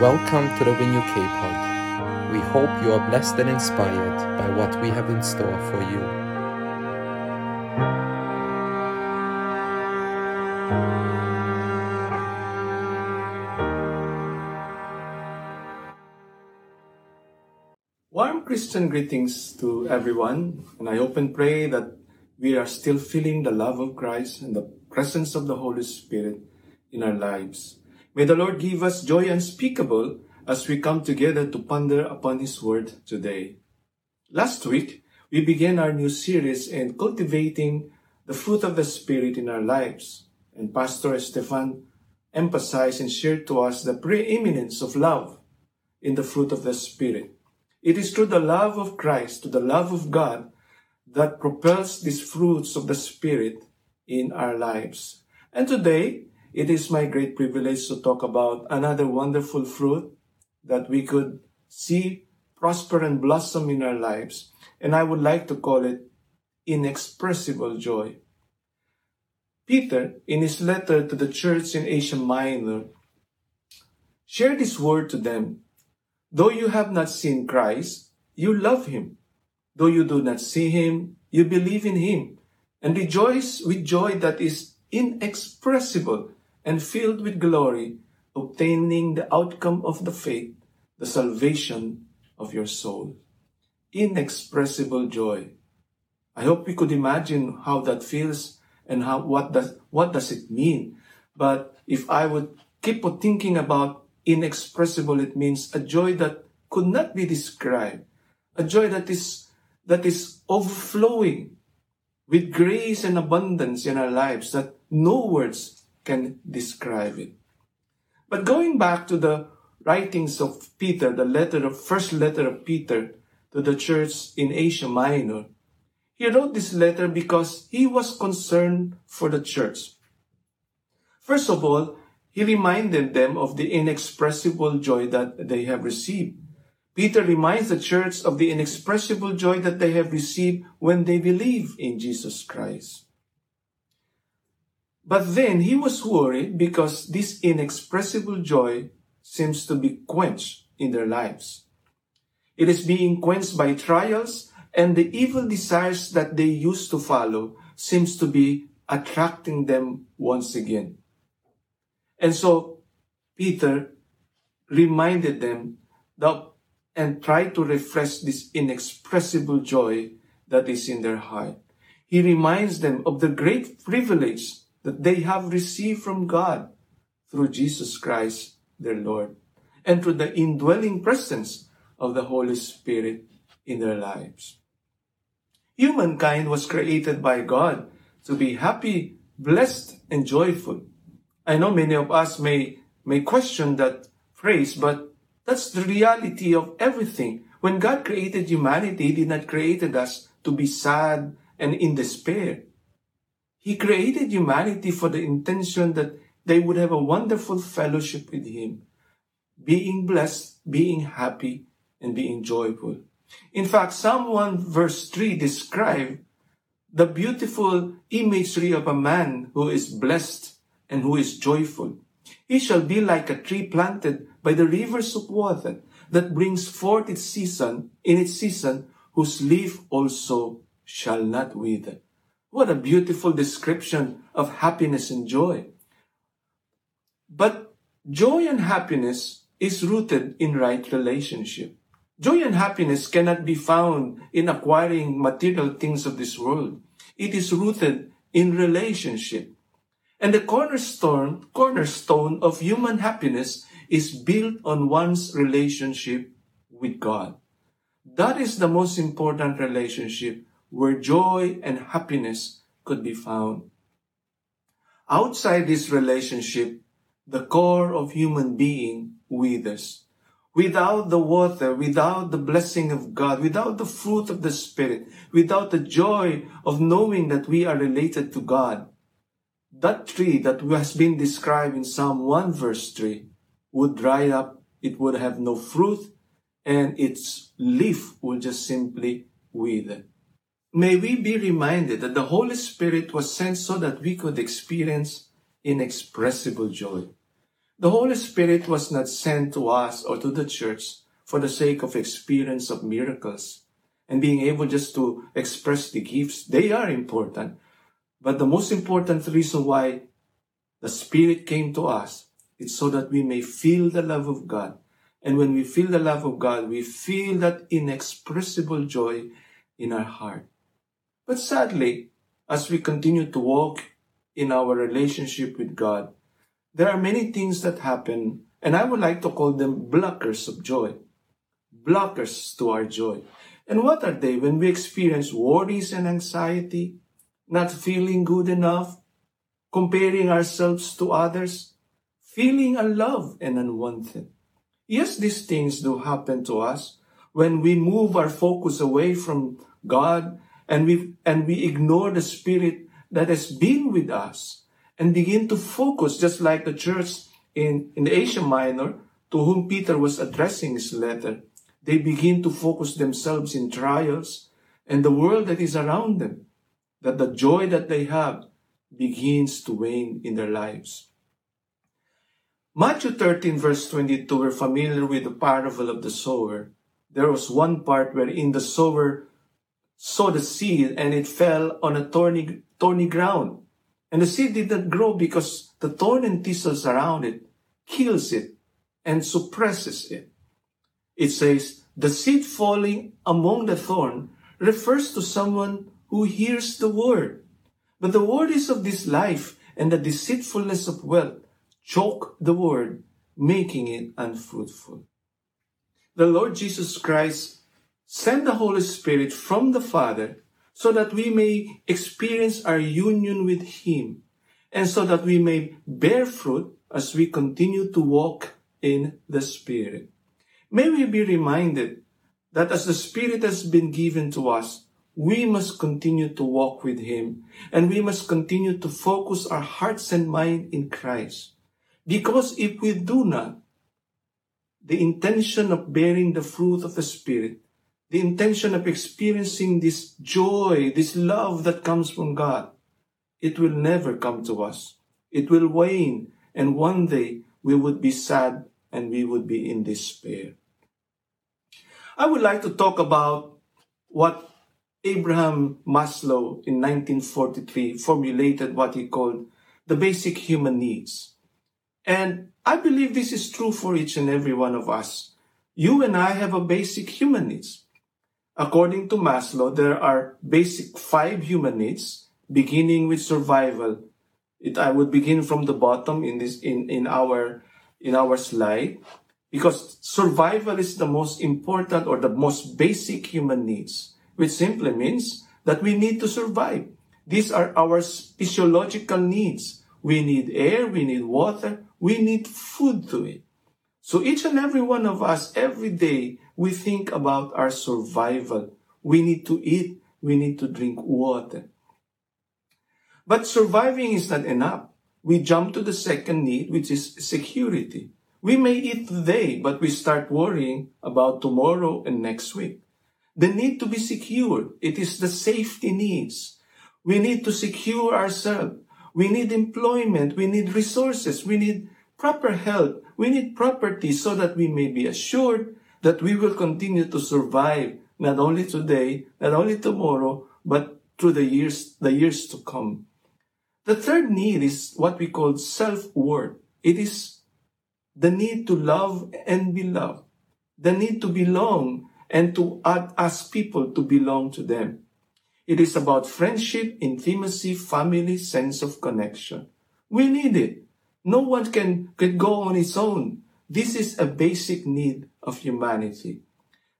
Welcome to the WIM UK pod. We hope you are blessed and inspired by what we have in store for you. Warm Christian greetings to everyone, and I hope and pray that we are still feeling the love of Christ and the presence of the Holy Spirit in our lives. May the Lord give us joy unspeakable as we come together to ponder upon His Word today. Last week, we began our new series in cultivating the fruit of the Spirit in our lives, and Pastor Stefan emphasized and shared to us the preeminence of love in the fruit of the Spirit. It is through the love of Christ, to the love of God, that propels these fruits of the Spirit in our lives. And today, it is my great privilege to talk about another wonderful fruit that we could see prosper and blossom in our lives. And I would like to call it inexpressible joy. Peter, in his letter to the church in Asia Minor, shared this word to them Though you have not seen Christ, you love him. Though you do not see him, you believe in him and rejoice with joy that is inexpressible and filled with glory, obtaining the outcome of the faith, the salvation of your soul. Inexpressible joy. I hope we could imagine how that feels and how what does what does it mean. But if I would keep on thinking about inexpressible, it means a joy that could not be described, a joy that is that is overflowing with grace and abundance in our lives that no words can describe it. But going back to the writings of Peter, the letter of first letter of Peter to the church in Asia Minor, he wrote this letter because he was concerned for the church. First of all, he reminded them of the inexpressible joy that they have received. Peter reminds the church of the inexpressible joy that they have received when they believe in Jesus Christ. But then he was worried because this inexpressible joy seems to be quenched in their lives. It is being quenched by trials and the evil desires that they used to follow seems to be attracting them once again. And so Peter reminded them that and tried to refresh this inexpressible joy that is in their heart. He reminds them of the great privilege that they have received from God through Jesus Christ, their Lord, and through the indwelling presence of the Holy Spirit in their lives. Humankind was created by God to be happy, blessed, and joyful. I know many of us may, may question that phrase, but that's the reality of everything. When God created humanity, He did not create us to be sad and in despair. He created humanity for the intention that they would have a wonderful fellowship with Him, being blessed, being happy, and being joyful. In fact, Psalm 1 verse 3 describe the beautiful imagery of a man who is blessed and who is joyful. He shall be like a tree planted by the rivers of water that brings forth its season in its season, whose leaf also shall not wither. What a beautiful description of happiness and joy. But joy and happiness is rooted in right relationship. Joy and happiness cannot be found in acquiring material things of this world. It is rooted in relationship. And the cornerstone, cornerstone of human happiness is built on one's relationship with God. That is the most important relationship where joy and happiness could be found. Outside this relationship, the core of human being withers. Without the water, without the blessing of God, without the fruit of the Spirit, without the joy of knowing that we are related to God, that tree that has been described in Psalm 1 verse 3 would dry up, it would have no fruit, and its leaf will just simply wither. May we be reminded that the Holy Spirit was sent so that we could experience inexpressible joy. The Holy Spirit was not sent to us or to the church for the sake of experience of miracles and being able just to express the gifts. They are important. But the most important reason why the Spirit came to us is so that we may feel the love of God. And when we feel the love of God, we feel that inexpressible joy in our heart. But sadly, as we continue to walk in our relationship with God, there are many things that happen, and I would like to call them blockers of joy. Blockers to our joy. And what are they? When we experience worries and anxiety, not feeling good enough, comparing ourselves to others, feeling unloved and unwanted. Yes, these things do happen to us when we move our focus away from God and we, and we ignore the Spirit that has been with us and begin to focus just like the church in, in Asia Minor to whom Peter was addressing his letter. They begin to focus themselves in trials and the world that is around them, that the joy that they have begins to wane in their lives. Matthew 13 verse 22, we're familiar with the parable of the sower. There was one part wherein the sower sowed the seed and it fell on a thorny, thorny ground. And the seed did not grow because the thorn and thistles around it kills it and suppresses it. It says, the seed falling among the thorn refers to someone who hears the word. But the word is of this life and the deceitfulness of wealth choke the word, making it unfruitful. The Lord Jesus Christ sent the Holy Spirit from the Father so that we may experience our union with Him and so that we may bear fruit as we continue to walk in the Spirit. May we be reminded that as the Spirit has been given to us, we must continue to walk with Him and we must continue to focus our hearts and mind in Christ. Because if we do not, the intention of bearing the fruit of the Spirit the intention of experiencing this joy, this love that comes from God, it will never come to us. It will wane, and one day we would be sad and we would be in despair. I would like to talk about what Abraham Maslow in 1943 formulated what he called the basic human needs. And I believe this is true for each and every one of us. You and I have a basic human needs. According to Maslow, there are basic five human needs, beginning with survival. It, I would begin from the bottom in this, in, in our, in our slide, because survival is the most important or the most basic human needs, which simply means that we need to survive. These are our physiological needs. We need air, we need water, we need food to eat. So each and every one of us, every day, we think about our survival. We need to eat. We need to drink water. But surviving is not enough. We jump to the second need, which is security. We may eat today, but we start worrying about tomorrow and next week. The need to be secure. It is the safety needs. We need to secure ourselves. We need employment. We need resources. We need proper health. We need property so that we may be assured that we will continue to survive not only today, not only tomorrow, but through the years, the years to come. The third need is what we call self-worth. It is the need to love and be loved, the need to belong and to ask people to belong to them. It is about friendship, intimacy, family, sense of connection. We need it. No one can, can go on its own. This is a basic need of humanity.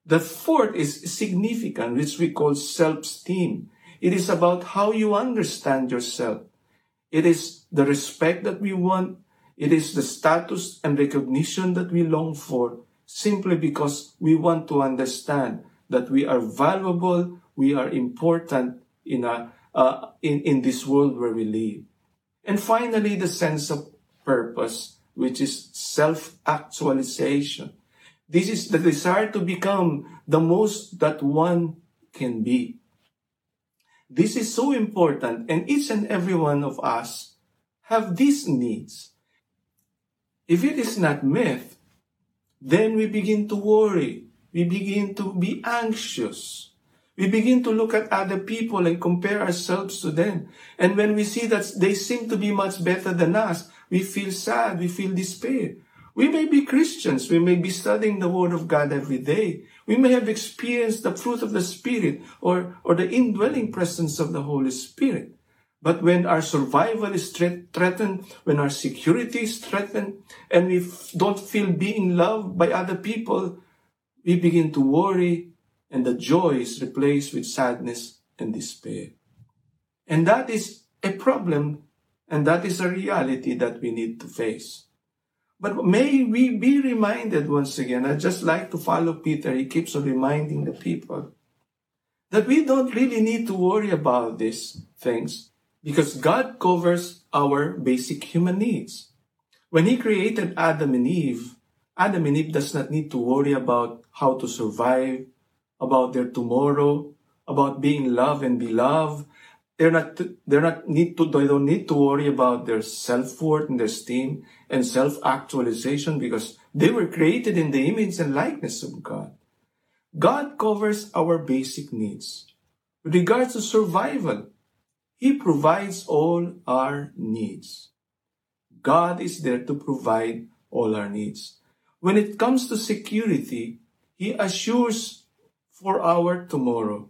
The fourth is significant, which we call self-esteem. It is about how you understand yourself. It is the respect that we want. It is the status and recognition that we long for simply because we want to understand that we are valuable, we are important in, a, uh, in, in this world where we live. And finally, the sense of purpose, which is self-actualization. This is the desire to become the most that one can be. This is so important and each and every one of us have these needs. If it is not myth, then we begin to worry. We begin to be anxious. We begin to look at other people and compare ourselves to them. And when we see that they seem to be much better than us, we feel sad, we feel despair. We may be Christians, we may be studying the Word of God every day. We may have experienced the fruit of the Spirit or, or the indwelling presence of the Holy Spirit. But when our survival is threatened, when our security is threatened, and we don't feel being loved by other people, we begin to worry, and the joy is replaced with sadness and despair. And that is a problem, and that is a reality that we need to face. But may we be reminded once again, I just like to follow Peter, he keeps on reminding the people that we don't really need to worry about these things because God covers our basic human needs. When He created Adam and Eve, Adam and Eve does not need to worry about how to survive, about their tomorrow, about being loved and beloved. They're not, they're not need to, they don't need to worry about their self-worth and esteem and self-actualization because they were created in the image and likeness of God. God covers our basic needs. With regards to survival, he provides all our needs. God is there to provide all our needs. When it comes to security, He assures for our tomorrow.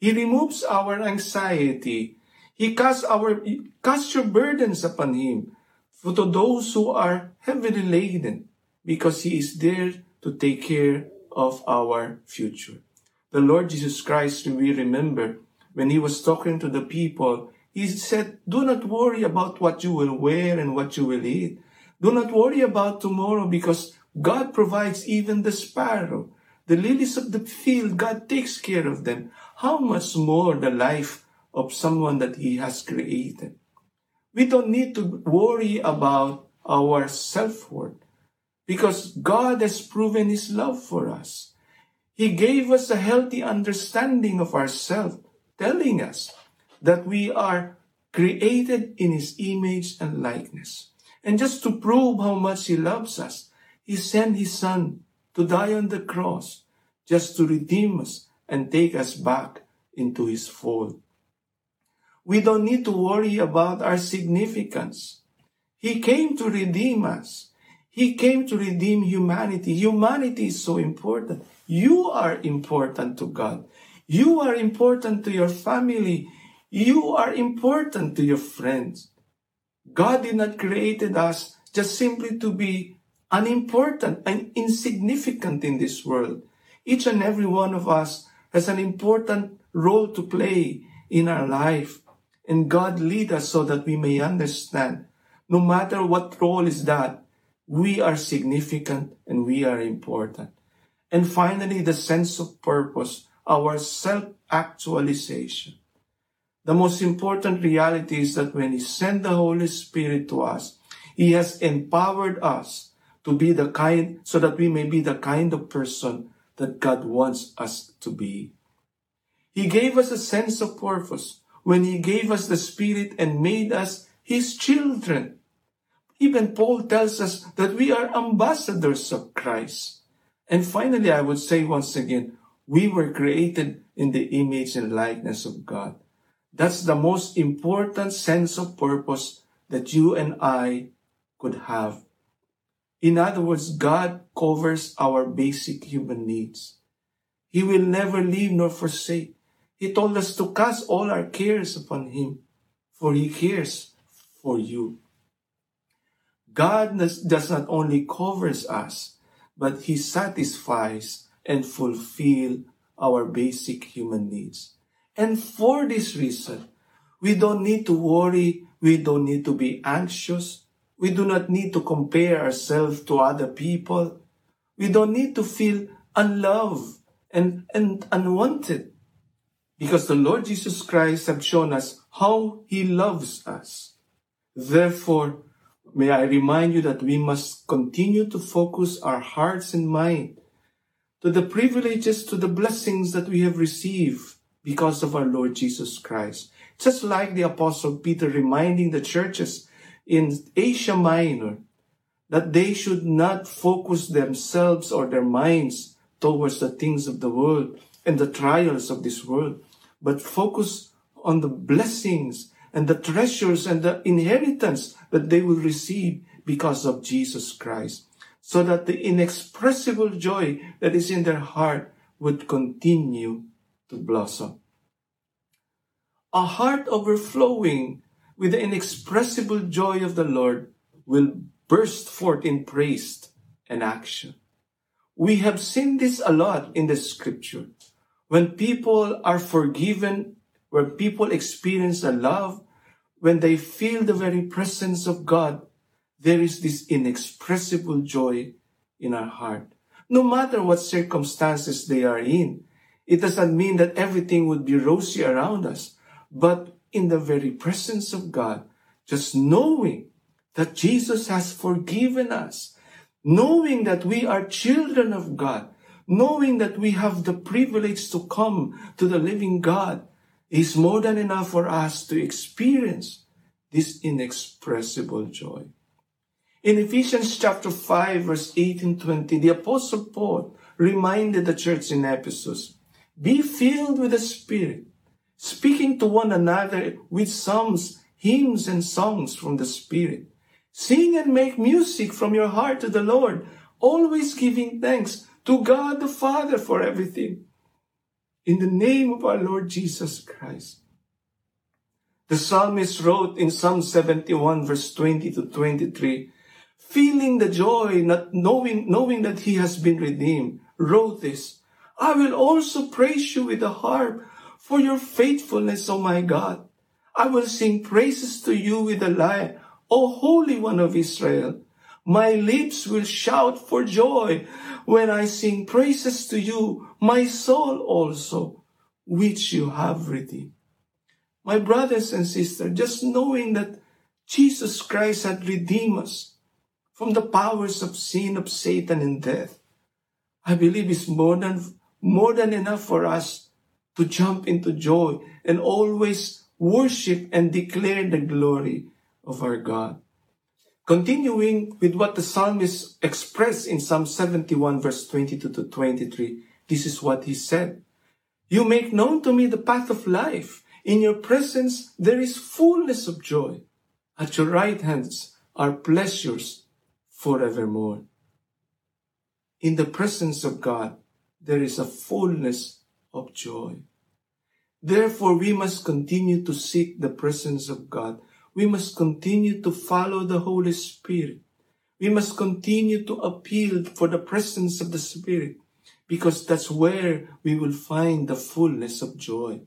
He removes our anxiety. He casts our cast your burdens upon Him for to those who are heavily laden, because He is there to take care of our future. The Lord Jesus Christ, we remember, when he was talking to the people, he said, Do not worry about what you will wear and what you will eat. Do not worry about tomorrow because God provides even the sparrow. The lilies of the field, God takes care of them. How much more the life of someone that He has created? We don't need to worry about our self-worth because God has proven His love for us. He gave us a healthy understanding of ourselves telling us that we are created in His image and likeness. And just to prove how much He loves us, He sent His Son to die on the cross just to redeem us and take us back into His fold. We don't need to worry about our significance. He came to redeem us. He came to redeem humanity. Humanity is so important. You are important to God. You are important to your family. You are important to your friends. God did not create us just simply to be unimportant and insignificant in this world. Each and every one of us has an important role to play in our life. And God lead us so that we may understand, no matter what role is that, we are significant and we are important. And finally, the sense of purpose our self-actualization. The most important reality is that when He sent the Holy Spirit to us, He has empowered us to be the kind, so that we may be the kind of person that God wants us to be. He gave us a sense of purpose when He gave us the Spirit and made us His children. Even Paul tells us that we are ambassadors of Christ. And finally, I would say once again, we were created in the image and likeness of God. That's the most important sense of purpose that you and I could have. In other words, God covers our basic human needs. He will never leave nor forsake. He told us to cast all our cares upon Him, for He cares for you. God does not only covers us, but He satisfies and fulfill our basic human needs. And for this reason, we don't need to worry. We don't need to be anxious. We do not need to compare ourselves to other people. We don't need to feel unloved and, and unwanted because the Lord Jesus Christ has shown us how He loves us. Therefore, may I remind you that we must continue to focus our hearts and mind to the privileges, to the blessings that we have received because of our Lord Jesus Christ. Just like the Apostle Peter reminding the churches in Asia Minor that they should not focus themselves or their minds towards the things of the world and the trials of this world, but focus on the blessings and the treasures and the inheritance that they will receive because of Jesus Christ, so that the inexpressible joy that is in their heart would continue to blossom. A heart overflowing with the inexpressible joy of the Lord will burst forth in praise and action. We have seen this a lot in the scripture. When people are forgiven, when people experience the love, when they feel the very presence of God, there is this inexpressible joy in our heart. No matter what circumstances they are in, it does not mean that everything would be rosy around us, but in the very presence of God, just knowing that Jesus has forgiven us, knowing that we are children of God, knowing that we have the privilege to come to the living God, is more than enough for us to experience this inexpressible joy. In Ephesians chapter 5 verse 18 20, the apostle Paul reminded the church in Ephesus, be filled with the Spirit, speaking to one another with psalms, hymns, and songs from the Spirit. Sing and make music from your heart to the Lord, always giving thanks to God the Father for everything. In the name of our Lord Jesus Christ. The psalmist wrote in Psalm 71 verse 20 to 23, feeling the joy, not knowing, knowing that he has been redeemed, wrote this, I will also praise you with the harp for your faithfulness, O my God. I will sing praises to you with a lyre, O Holy One of Israel. My lips will shout for joy when I sing praises to you, my soul also, which you have redeemed. My brothers and sisters, just knowing that Jesus Christ had redeemed us from the powers of sin, of Satan, and death, I believe is more than, more than enough for us to jump into joy and always worship and declare the glory of our God. Continuing with what the psalmist expressed in Psalm 71 verse 22 to 23, this is what he said. You make known to me the path of life. In your presence there is fullness of joy. At your right hands are pleasures forevermore. In the presence of God, there is a fullness of joy. Therefore, we must continue to seek the presence of God we must continue to follow the Holy Spirit. We must continue to appeal for the presence of the Spirit because that's where we will find the fullness of joy.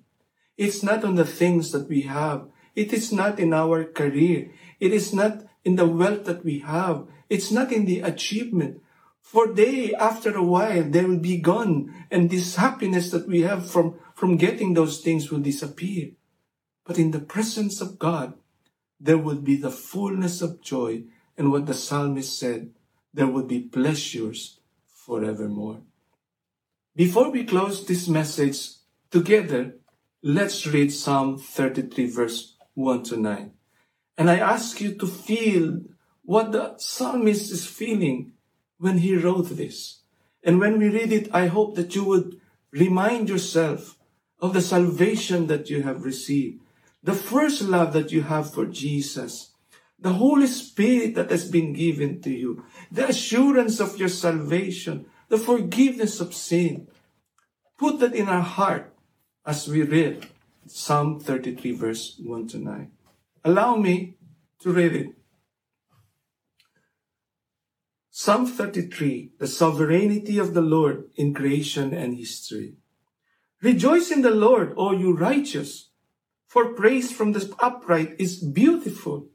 It's not on the things that we have. It is not in our career. It is not in the wealth that we have. It's not in the achievement. For they, after a while, they will be gone and this happiness that we have from, from getting those things will disappear. But in the presence of God, there would be the fullness of joy, and what the psalmist said, there would be pleasures forevermore. Before we close this message together, let's read Psalm 33 verse 1 to 9. And I ask you to feel what the psalmist is feeling when he wrote this. And when we read it, I hope that you would remind yourself of the salvation that you have received the first love that you have for Jesus, the Holy Spirit that has been given to you, the assurance of your salvation, the forgiveness of sin. Put that in our heart as we read Psalm 33 verse 1 to 9. Allow me to read it. Psalm 33, the sovereignty of the Lord in creation and history. Rejoice in the Lord, O you righteous for praise from the upright is beautiful.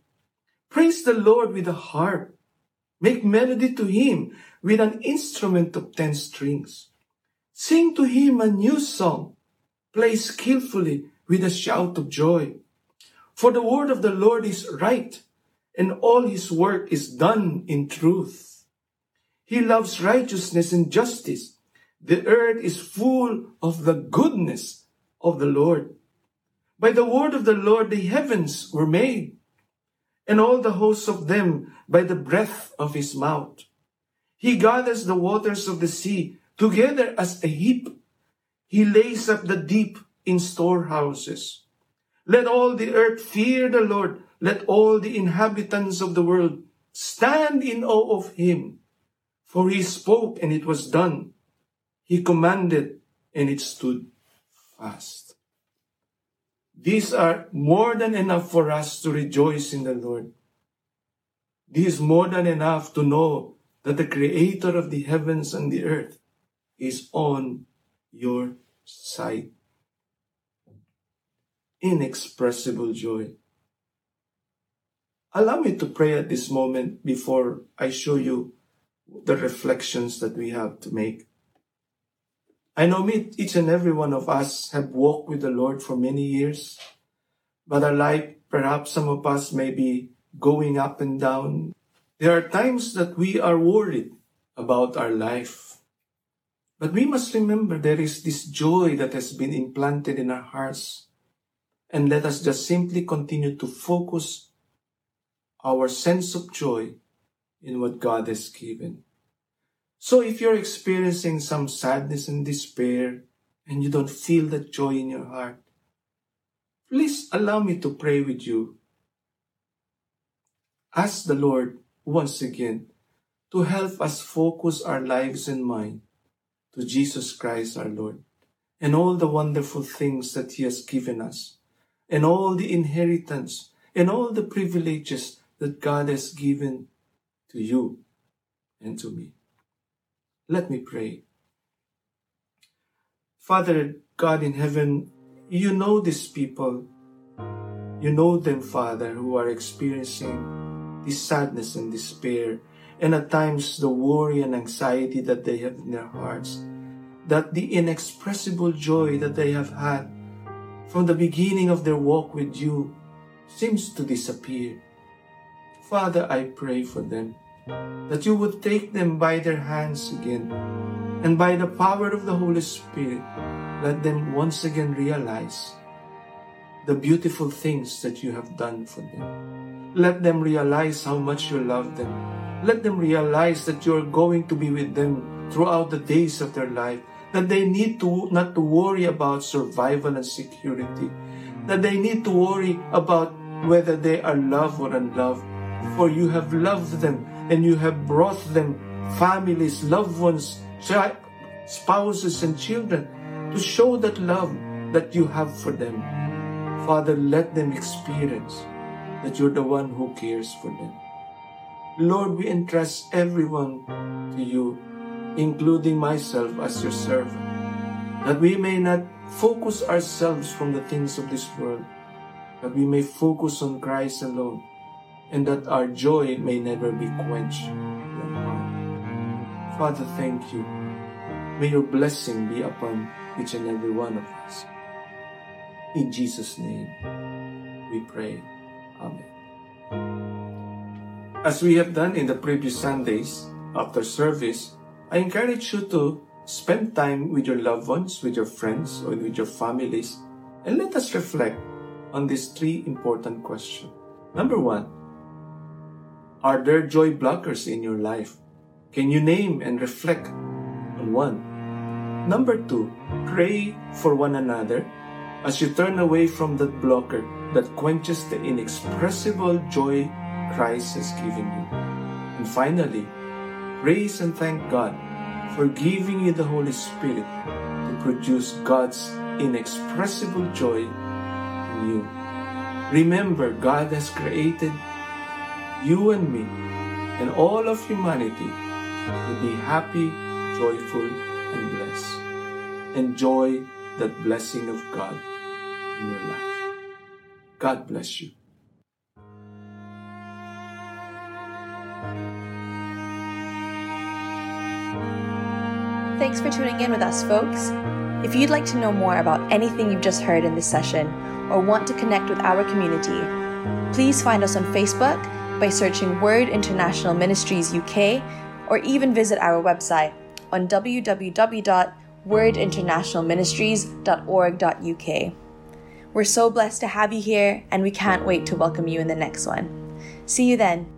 Praise the Lord with a harp. Make melody to him with an instrument of ten strings. Sing to him a new song. Play skillfully with a shout of joy. For the word of the Lord is right, and all his work is done in truth. He loves righteousness and justice. The earth is full of the goodness of the Lord. By the word of the Lord the heavens were made, and all the hosts of them by the breath of his mouth. He gathers the waters of the sea together as a heap. He lays up the deep in storehouses. Let all the earth fear the Lord. Let all the inhabitants of the world stand in awe of him. For he spoke and it was done. He commanded and it stood fast. These are more than enough for us to rejoice in the Lord. This is more than enough to know that the creator of the heavens and the earth is on your side. Inexpressible joy. Allow me to pray at this moment before I show you the reflections that we have to make. I know each and every one of us have walked with the Lord for many years, but our life, perhaps some of us may be going up and down. There are times that we are worried about our life. But we must remember there is this joy that has been implanted in our hearts. And let us just simply continue to focus our sense of joy in what God has given. So if you're experiencing some sadness and despair and you don't feel that joy in your heart, please allow me to pray with you. Ask the Lord once again to help us focus our lives and mind to Jesus Christ our Lord and all the wonderful things that He has given us and all the inheritance and all the privileges that God has given to you and to me. Let me pray. Father God in heaven, you know these people. You know them, Father, who are experiencing this sadness and despair, and at times the worry and anxiety that they have in their hearts, that the inexpressible joy that they have had from the beginning of their walk with you seems to disappear. Father, I pray for them that you would take them by their hands again, and by the power of the Holy Spirit, let them once again realize the beautiful things that you have done for them. Let them realize how much you love them. Let them realize that you are going to be with them throughout the days of their life, that they need to not to worry about survival and security, that they need to worry about whether they are loved or unloved, for you have loved them and you have brought them families, loved ones, spouses, and children to show that love that you have for them. Father, let them experience that you're the one who cares for them. Lord, we entrust everyone to you, including myself as your servant, that we may not focus ourselves from the things of this world, but we may focus on Christ alone and that our joy may never be quenched. Father, thank you. May your blessing be upon each and every one of us. In Jesus' name, we pray. Amen. As we have done in the previous Sundays after service, I encourage you to spend time with your loved ones, with your friends, or with your families, and let us reflect on these three important questions. Number one, are there joy blockers in your life? Can you name and reflect on one? Number two, pray for one another as you turn away from that blocker that quenches the inexpressible joy Christ has given you. And finally, praise and thank God for giving you the Holy Spirit to produce God's inexpressible joy in you. Remember, God has created you and me, and all of humanity will be happy, joyful, and blessed. Enjoy that blessing of God in your life. God bless you. Thanks for tuning in with us, folks. If you'd like to know more about anything you've just heard in this session or want to connect with our community, please find us on Facebook by searching Word International Ministries UK or even visit our website on www.wordinternationalministries.org.uk. We're so blessed to have you here and we can't wait to welcome you in the next one. See you then.